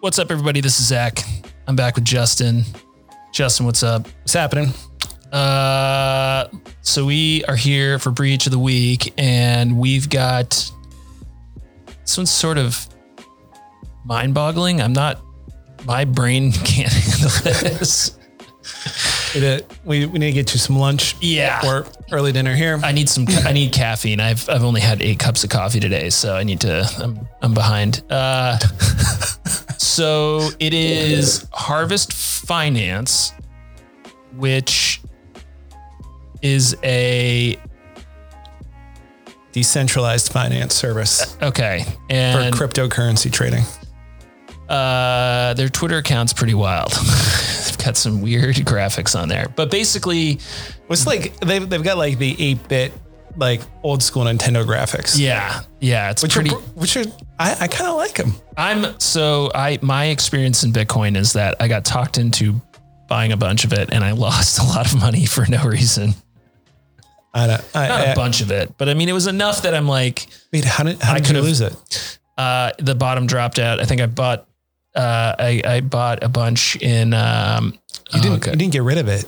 What's up, everybody? This is Zach. I'm back with Justin. Justin, what's up? What's happening? Uh, so we are here for Breach of the Week, and we've got this one's sort of mind-boggling. I'm not. My brain can't handle this. We, we, need to get you some lunch Yeah. or early dinner here. I need some. I need caffeine. I've I've only had eight cups of coffee today, so I need to. I'm I'm behind. Uh, so it is Harvest Finance, which is a Decentralized finance service okay, And for cryptocurrency trading. uh, their Twitter account's pretty wild. They've got some weird graphics on there, but basically, It's like they've, they've got like the 8 bit, like old school Nintendo graphics. yeah, yeah, it's Which pretty. are, which are, I, I kind of like them. I'm so I my experience in Bitcoin is that I got talked into buying a bunch of it and I lost a lot of money for no reason. I don't, I, Not I, a bunch of it, but I mean it was enough that I'm like wait, how did, how I did you lose it? uh the bottom dropped out. I think I bought uh I, I bought a bunch in um You didn't, oh, you didn't get rid of it.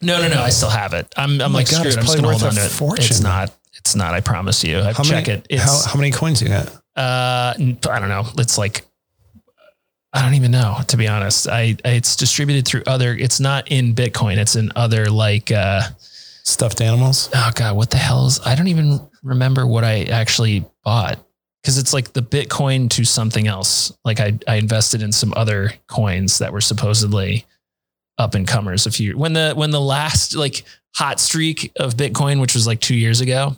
no no no I still have it. I'm I'm my like God, screwed. it's I'm just gonna hold on to it. fortune. It's not it's not, I promise you. I How check many, it. It's how, how many coins you got? Uh, I don't know. It's like I don't even know to be honest. I it's distributed through other. It's not in Bitcoin. It's in other like. uh Stuffed animals? Oh god, what the hell is? I don't even remember what I actually bought because it's like the Bitcoin to something else. Like I I invested in some other coins that were supposedly up and comers a few when the when the last like hot streak of Bitcoin, which was like two years ago.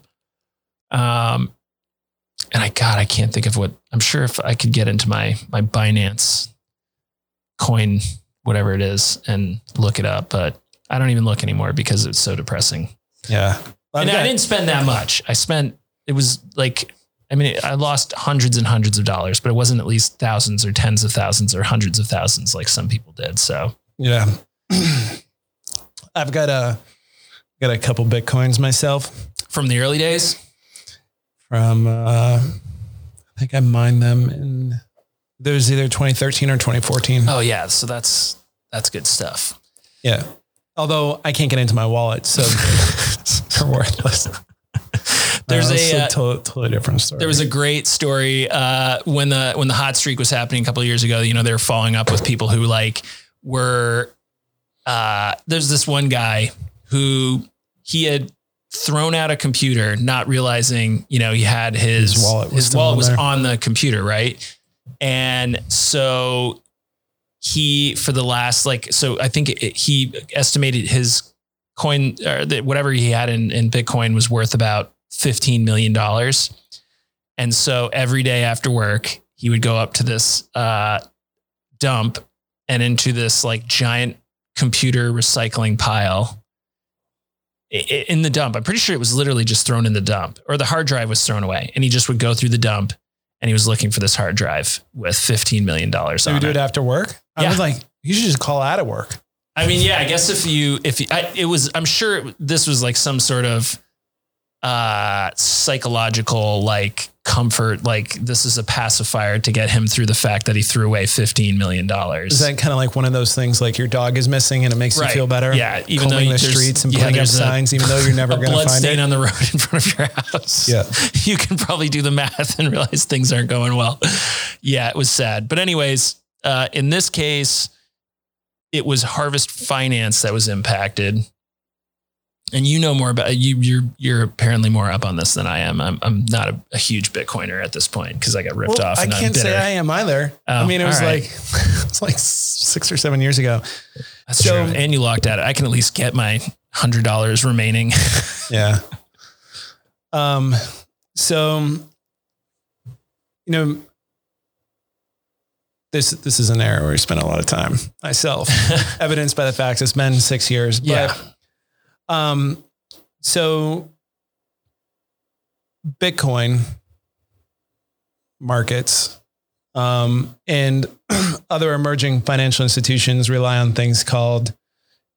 Um, and I God, I can't think of what I'm sure if I could get into my my Binance coin, whatever it is, and look it up, but I don't even look anymore because it's so depressing. Yeah. And I didn't spend that much. I spent it was like I mean I lost hundreds and hundreds of dollars, but it wasn't at least thousands or tens of thousands or hundreds of thousands like some people did. So Yeah. I've got a got a couple bitcoins myself from the early days, from uh I think I mined them in there was either 2013 or 2014. oh yeah, so that's that's good stuff. Yeah. Although I can't get into my wallet, so they're worthless. There's Uh, a, it's uh, totally, totally different story. There was a great story uh, when the when the hot streak was happening a couple of years ago. You know, they were following up with people who like were. Uh, there's this one guy who he had thrown out a computer, not realizing you know he had his His wallet was his wallet on was on the computer, right? And so he for the last like so I think it, he estimated his coin or that whatever he had in, in Bitcoin was worth about $15 million. And so every day after work, he would go up to this uh, dump and into this like giant computer recycling pile in the dump. I'm pretty sure it was literally just thrown in the dump or the hard drive was thrown away. And he just would go through the dump and he was looking for this hard drive with $15 million so on we do it. it after work. I Yeah. was like, you should just call out of work. I mean, yeah, I guess if you, if you, I, it was, I'm sure it, this was like some sort of uh, psychological like comfort, like this is a pacifier to get him through the fact that he threw away $15 million. Is that kind of like one of those things like your dog is missing and it makes Right. you feel better? Yeah, even though combing the streets and yeah, putting up a- signs, even though you're never going to find stain it. on the road in front of your house. Yeah. You can probably do the math and realize things aren't going well. Yeah, it was sad. But anyways, uh, in this case, it was Harvest Finance that was impacted. And you know more about you. You're you're apparently more up on this than I am. I'm I'm not a, a huge Bitcoiner at this point because I got ripped Well, off. I can't say. I am either. I Oh, mean, it was right. like it's like six or seven years ago. That's so- true. And you locked out. I can at least get my hundred dollars remaining. Yeah. Um. So, you know, this this is an area where we spent a lot of time myself, evidenced by the fact it's been six years. But, Yeah. Um. So, Bitcoin markets um, and other emerging financial institutions rely on things called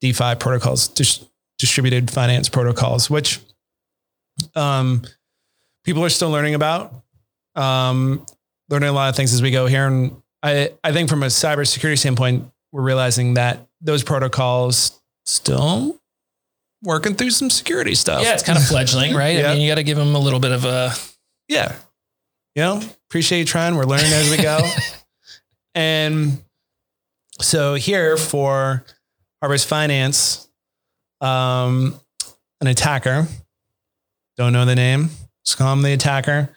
DeFi protocols, dis- distributed finance protocols, which um, people are still learning about. Um, learning a lot of things as we go here, and I, I think from a cybersecurity standpoint, we're realizing that those protocols still working through some security stuff. Yeah, it's kind of fledgling, right? Yeah. I mean, you got to give them a little bit of a. yeah. You know, appreciate you trying. We're learning as we go. and so here for Harvest Finance, um, an attacker, don't know the name, let's call him the attacker,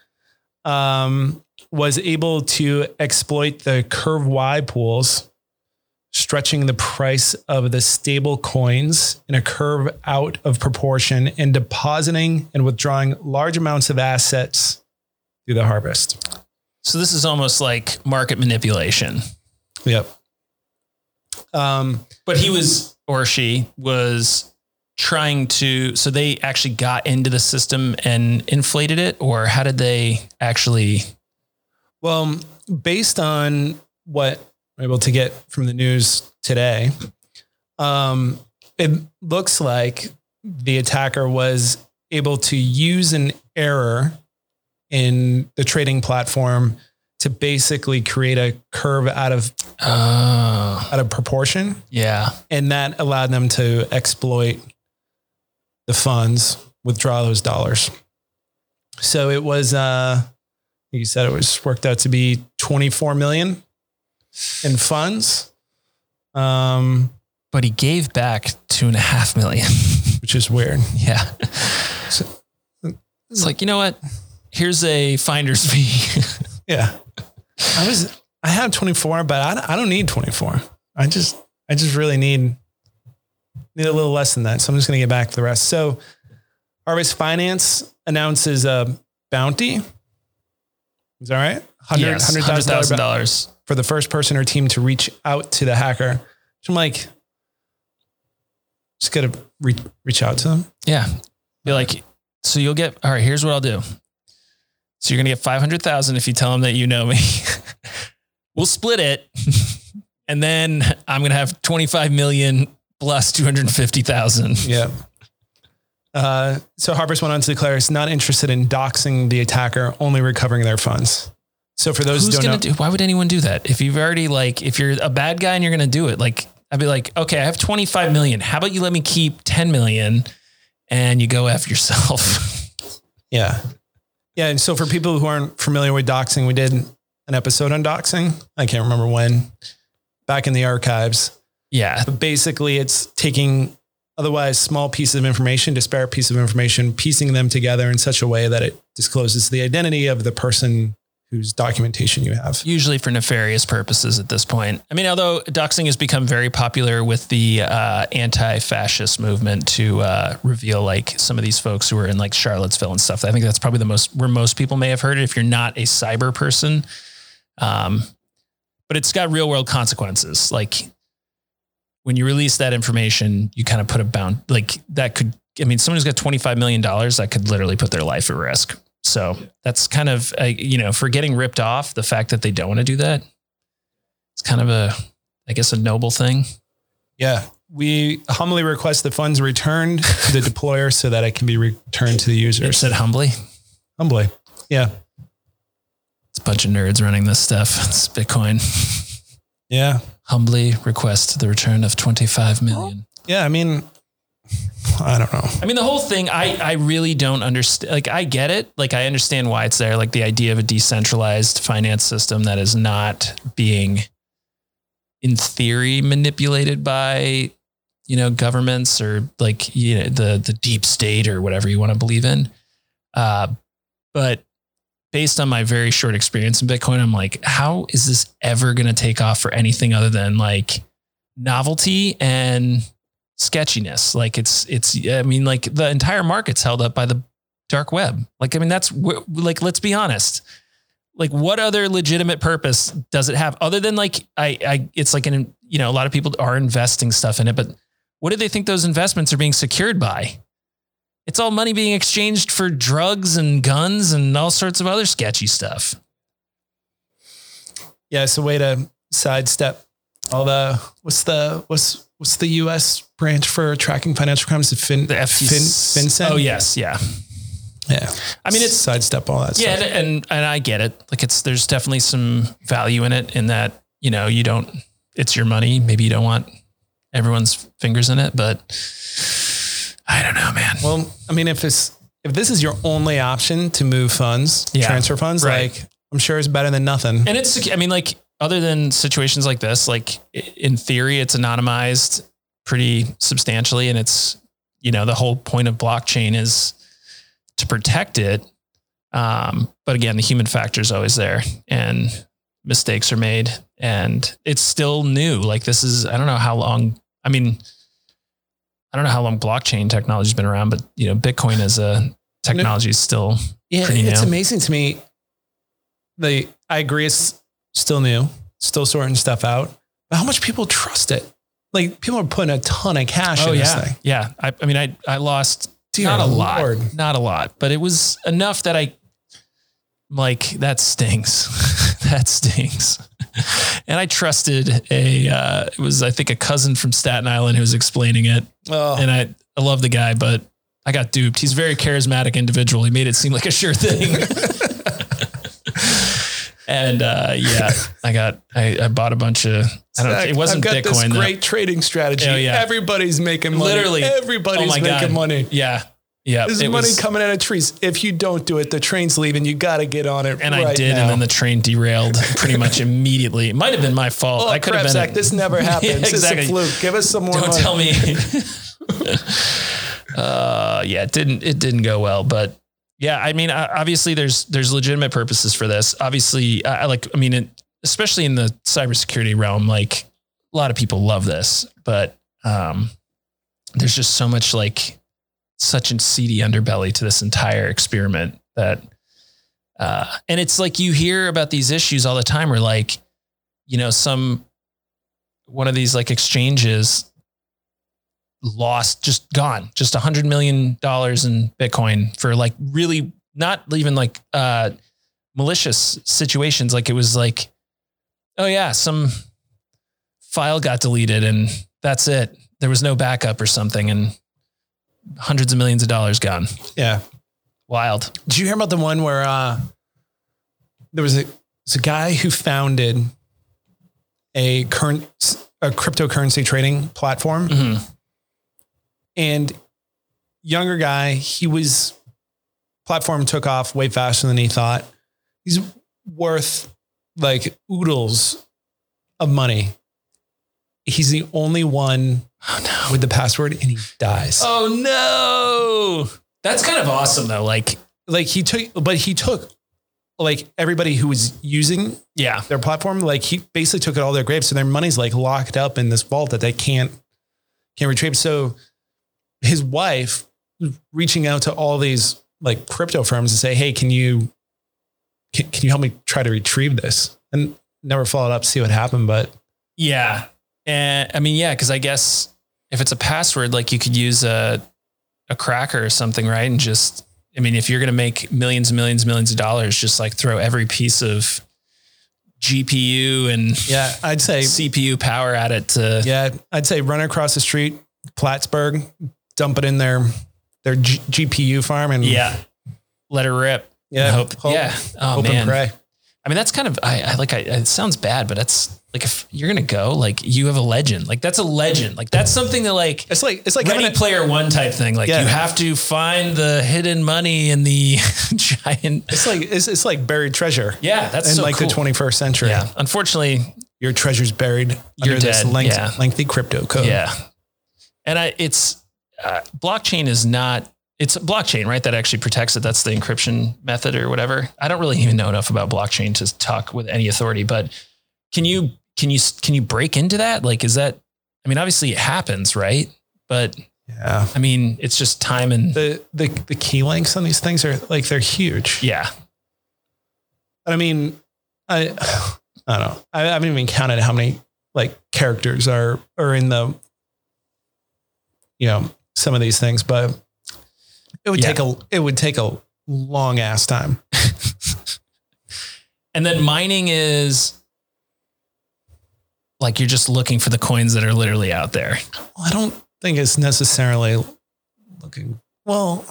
um, was able to exploit the curve Y pools, stretching the price of the stable coins in a curve out of proportion and depositing and withdrawing large amounts of assets through the harvest. So this is almost like market manipulation. Yep. Um, But he was, or she was trying to, so they actually got into the system and inflated it, or how did they actually? well, based on what Able to get from the news today, um, it looks like the attacker was able to use an error in the trading platform to basically create a curve out of Oh, out of proportion yeah. and that allowed them to exploit the funds, withdraw those dollars. So it was, uh, you said it was worked out to be 24 million in funds, um, But he gave back two and a half million. which is weird. yeah. So- It's like, you know what? Here's a finder's fee. Yeah. I was, I have 24, but I, I don't need 24. I just, I just really need, need a little less than that. So I'm just going to get back for the rest. So Harvest Finance announces a bounty. Is that right? Hundred Yes, hundred thousand dollars $100,000. for the first person or team to reach out to the hacker. So I'm like, just gotta re- reach out to them. Yeah. Be like, so you'll get, all right, here's what I'll do. So you're going to get 500,000 if you tell them that you know me. we'll split it. and then I'm going to have 25 million plus 250,000. Yeah. Uh, so Harvest went on to declare it's not interested in doxing the attacker, only recovering their funds. So for those Who's who don't going know, to do, why would anyone do that? If you've already like, if you're a bad guy and you're going to do it, like, I'd be like, okay, I have 25 million. How about you let me keep 10 million and you go F yourself? yeah, yeah. And so for people who aren't familiar with doxing, we did an episode on doxing. I can't remember when, back in the archives. yeah. But basically, it's taking otherwise small pieces of information, disparate pieces of information, piecing them together in such a way that it discloses the identity of the person whose documentation you have. usually for nefarious purposes at this point. I mean, although doxing has become very popular with the uh, anti-fascist movement to uh, reveal like some of these folks who are in like Charlottesville and stuff. I think that's probably the most where most people may have heard it if you're not a cyber person. Um, but it's got real world consequences. Like when you release that information, you kind of put a bound like that could. I mean, someone who's got twenty five million dollars that could literally put their life at risk. So that's kind of, uh, you know, for getting ripped off, the fact that they don't want to do that, it's kind of a, I guess, a noble thing. Yeah. We humbly request the funds returned to the deployer so that it can be returned to the It users. said humbly. Humbly. Yeah. It's a bunch of nerds running this stuff. It's Bitcoin. Yeah. Humbly request the return of 25 million. Yeah. I mean, I don't know. I mean, the whole thing, I, I really don't understand. Like, I get it. Like, I understand why it's there. Like, the idea of a decentralized finance system that is not being, in theory, manipulated by, you know, governments or like, you know, the, the deep state or whatever you want to believe in. Uh, but based on my very short experience in Bitcoin, I'm like, how is this ever going to take off for anything other than like novelty and sketchiness. Like it's, it's, I mean, like the entire market's held up by the dark web. Like, I mean, that's like, let's be honest. Like what other legitimate purpose does it have other than like, I, I, it's like an, you know, a lot of people are investing stuff in it, but what do they think those investments are being secured by? It's all money being exchanged for drugs and guns and all sorts of other sketchy stuff. Yeah. It's a way to sidestep all the, what's the, what's, what's the US branch for tracking financial crimes? The fin, The FTC. fin, FinCEN? Oh yes. Yeah. Yeah. I mean, it's, sidestep all that Yeah, stuff. and, and and I get it. Like it's there's definitely some value in it in that you know, you don't, it's your money. Maybe you don't want everyone's fingers in it, but I don't know, man. Well, I mean, if it's if this is your only option to move funds, Yeah. transfer funds, Right. like I'm sure it's better than nothing. And it's, I mean, like, other than situations like this, like in theory, it's anonymized pretty substantially. And it's, you know, the whole point of blockchain is to protect it. Um, but again, the human factor is always there and mistakes are made and it's still new. Like, this is, I don't know how long, I mean, I don't know how long blockchain technology has been around, but, you know, Bitcoin as a technology is still, Yeah, it's new. amazing to me. The I agree, it's still new, still sorting stuff out. But how much people trust it? Like people are putting a ton of cash oh, in yeah. this thing. Yeah. I, I mean, I, I lost Dear not a lot, not a lot, but it was enough that I like that stings. that stings. and I trusted a uh, it was I think a cousin from Staten Island who was explaining it, Oh, and I I love the guy, but I got duped. He's a very charismatic individual. He made it seem like a sure thing. and uh, yeah, I got I, I bought a bunch of I don't know. It wasn't I've got Bitcoin. This though. great trading strategy. Oh, yeah. Everybody's making money. Literally. everybody's Oh making God. money. Yeah, yeah. There's it money was- coming out of trees. If you don't do it, the train's leaving. You got to get on it. And I did, now. and then the train derailed pretty much immediately. It might have been my fault. Oh, I could crap, have been. Zach, this never happens. Yeah, exactly. It's a fluke. Give us some more Don't money. tell me. uh, yeah, it didn't. It didn't go well, but yeah, I mean, obviously, there's there's legitimate purposes for this. Obviously, I like. I mean, especially in the cybersecurity realm, like a lot of people love this, but um, there's just so much like such a seedy underbelly to this entire experiment that. Uh, and it's like you hear about these issues all the time where like, you know, some one of these like exchanges lost, just gone, just a hundred million dollars in Bitcoin for like really not even like uh malicious situations. Like it was like, oh yeah, some file got deleted and that's it. There was no backup or something, and hundreds of millions of dollars gone. Yeah. Wild. Did you hear about the one where uh, there was a, was a guy who founded a current a cryptocurrency trading platform Mhm. And younger guy he was platform took off way faster than he thought he's worth like oodles of money he's the only one Oh no. with the password and he dies Oh no. That's kind of awesome though. Like, like he took but he took like everybody who was using yeah. their platform like he basically took it all their graves so their money's like locked up in this vault that they can't can't retrieve so his wife reaching out to all these like crypto firms and say hey can you can, can you help me try to retrieve this and never followed up to see what happened but Yeah. And I mean, yeah, because I guess if it's a password, like you could use a a cracker or something, right? And just I mean, if you're gonna make millions and millions and millions of dollars, just like throw every piece of GPU and yeah i'd say CPU power at it to yeah i'd say run across the street plattsburgh dump it in their their G- gpu farm and yeah, let it rip. yeah hope, yeah. Oh hope man. and pray I mean, that's kind of I, I like. I, it sounds bad, but that's like if you're gonna go, like you have a legend. Like that's a legend. Like that's something that like it's like it's like Ready a- Player One type thing. Like Yeah. you have to find the hidden money in the giant. It's like it's, it's like buried treasure Yeah, that's in so like cool. the 21st century. Yeah, unfortunately, Your treasure's buried You're under this dead, length, yeah. lengthy crypto code. yeah. And I, it's uh, blockchain is not. It's blockchain, right? That actually protects it. That's the encryption method or whatever. I don't really even know enough about blockchain to talk with any authority, but can you can you can you break into that? Like, is that? I mean, obviously it happens, right? But Yeah. I mean, it's just time and The the the key lengths on these things are like they're huge. yeah, but I mean, I I don't know. I haven't even counted how many like characters are are in the you know some of these things, but it would Yeah. take a it would take a long ass time. And then mining is like you're just looking for the coins that are literally out there. Well, I don't think it's necessarily looking well.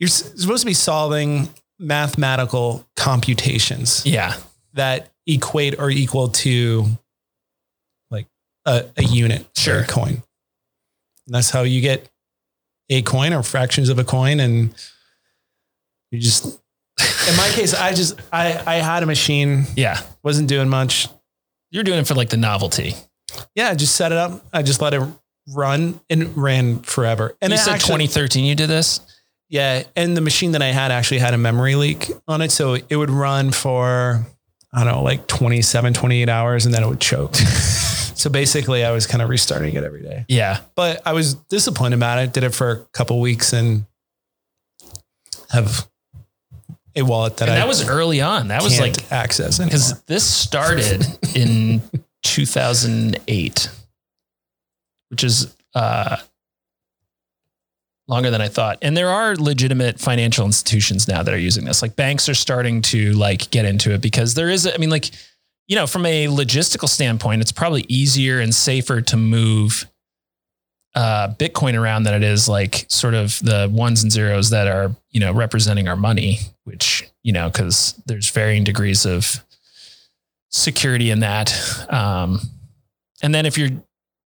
You're supposed to be solving mathematical computations Yeah. that equate or equal to like a, a unit Sure. coin. And that's how you get a coin or fractions of a coin. And you just, in my case, I just, I, I had a machine, Yeah. wasn't doing much. You're doing it for like the novelty. Yeah, I just set it up. I just let it run and it ran forever. And you said actually- 2013 you did this? Yeah, and the machine that I had actually had a memory leak on it, so it would run for I don't know, like 27, 28 hours and then it would choke. so basically I was kind of restarting it every day. Yeah. But I was disciplined about it, did it for a couple weeks and have a wallet that And I that was early on. That was like access because this started in 2008, which is uh, longer than I thought. And there are legitimate financial institutions now that are using this. Like banks are starting to like get into it because there is, I mean, like, you know, from a logistical standpoint, it's probably easier and safer to move uh, Bitcoin around than it is like sort of the ones and zeros that are, you know, representing our money, which, you know, because there's varying degrees of security in that. Um, and then if you're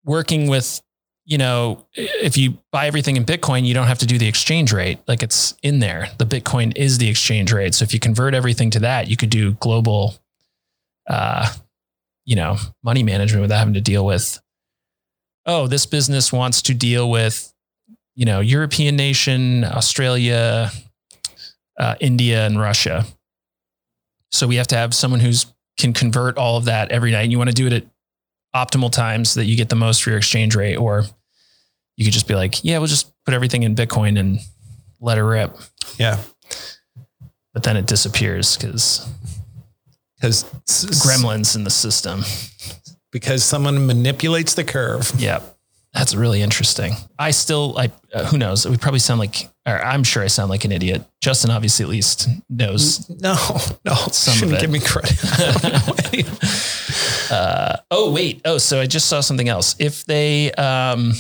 working with, you know, if you buy everything in Bitcoin, you don't have to do the exchange rate. Like it's in there. The Bitcoin is the exchange rate. So if you convert everything to that, you could do global, uh, you know, money management without having to deal with, oh, this business wants to deal with, you know, European nation, Australia, uh, India, and Russia. So we have to have someone who's can convert all of that every night. And you want to do it at optimal times so that you get the most for your exchange rate, or you could just be like, yeah, we'll just put everything in Bitcoin and let it rip. yeah. But then it disappears because Because gremlins in the system. because someone manipulates the curve. Yeah. That's really interesting. I still, I, uh, who knows? We probably sound like, or I'm sure I sound like an idiot. Justin obviously at least knows. No, no, Some shouldn't give me credit. I don't know any- Uh, oh, wait. Oh, so I just saw something else. If they, um,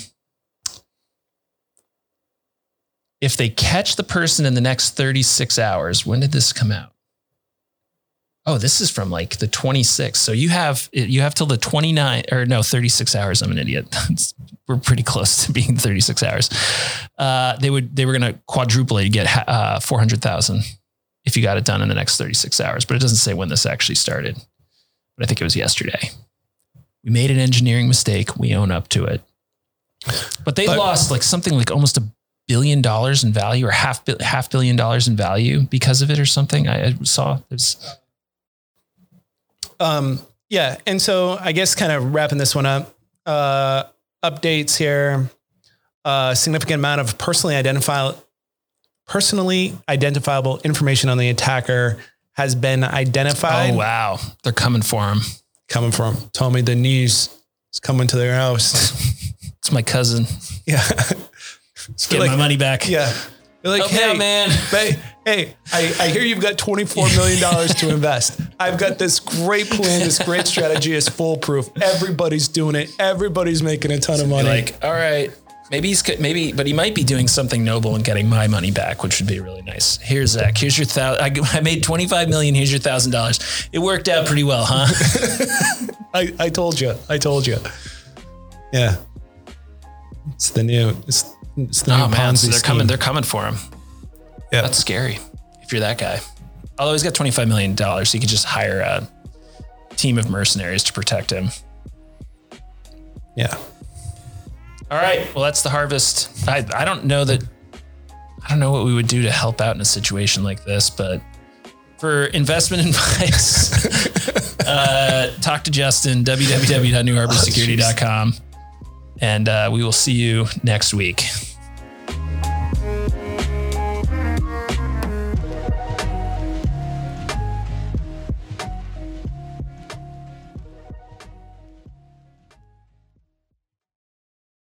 if they catch the person in the next 36 hours, when did this come out? Oh, this is from like the 26th. So you have, you have till the 29 or no, 36 hours. I'm an idiot. We're pretty close to being 36 hours. Uh, they would, they were going to quadruple it, you get, uh, 400,000 if you got it done in the next 36 hours, but it doesn't say when this actually started but I think it was yesterday. We made an engineering mistake. We own up to it. But they But- lost like something like almost a billion dollars in value or half half billion dollars in value because of it or something. I, I saw there's Um, yeah. And so I guess kind of wrapping this one up, uh, updates here, a significant amount of personally identifiable, personally identifiable information on the attacker has been identified. oh wow, they're coming for him. Coming from, told me the news is coming to their house. It's my cousin. yeah. Get like, my money back. Yeah. They're like, Help hey, out, man. Hey, hey, I, I hear you've got $24 million to invest. I've got this great plan. This great strategy is foolproof. Everybody's doing it. Everybody's making a ton of money. Like, all right, maybe he's good maybe, but he might be doing something noble and getting my money back, which would be really nice. Here's Zach. Here's your thousand. I, I made twenty five million. Here's your thousand dollars. It worked out pretty well, huh? I, I told you. I told you. Yeah. It's the new, it's, oh man, so they're coming. They're coming for him. Yeah. That's scary if you're that guy. Although he's got twenty five million dollars, so he could just hire a team of mercenaries to protect him. yeah. All right. Well, that's the harvest. I, I don't know that. I don't know what we would do to help out in a situation like this, but for investment advice, uh, talk to Justin, www.nuharborsecurity.com. And uh, we will see you next week.